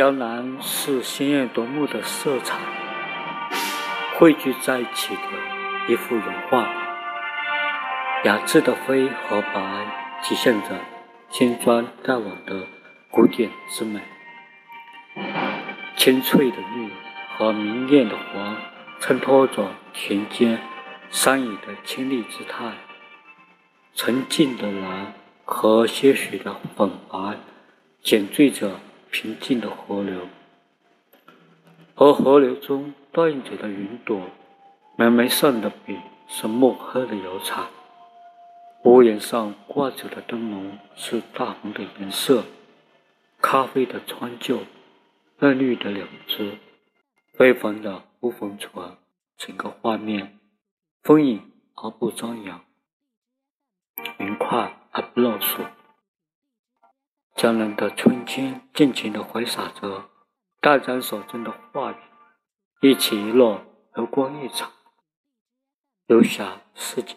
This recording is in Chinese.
江南是鲜艳夺目的色彩汇聚在一起的一幅油画，雅致的灰和白体现着青砖黛瓦的古典之美，清脆的绿和明艳的黄衬托着田间山野的清丽姿态，沉静的蓝和些许的粉白点缀着。平静的河流，而河流中倒映着的云朵，门楣上的笔是墨黑的油彩，屋檐上挂着的灯笼是大红的颜色，咖啡的川旧，嫩绿的柳枝，微黄的乌篷船，整个画面丰盈而不张扬，明快而不露俗。江南的春天，尽情地挥洒着大江手中的话语，一起一落，流光溢彩，留下诗景。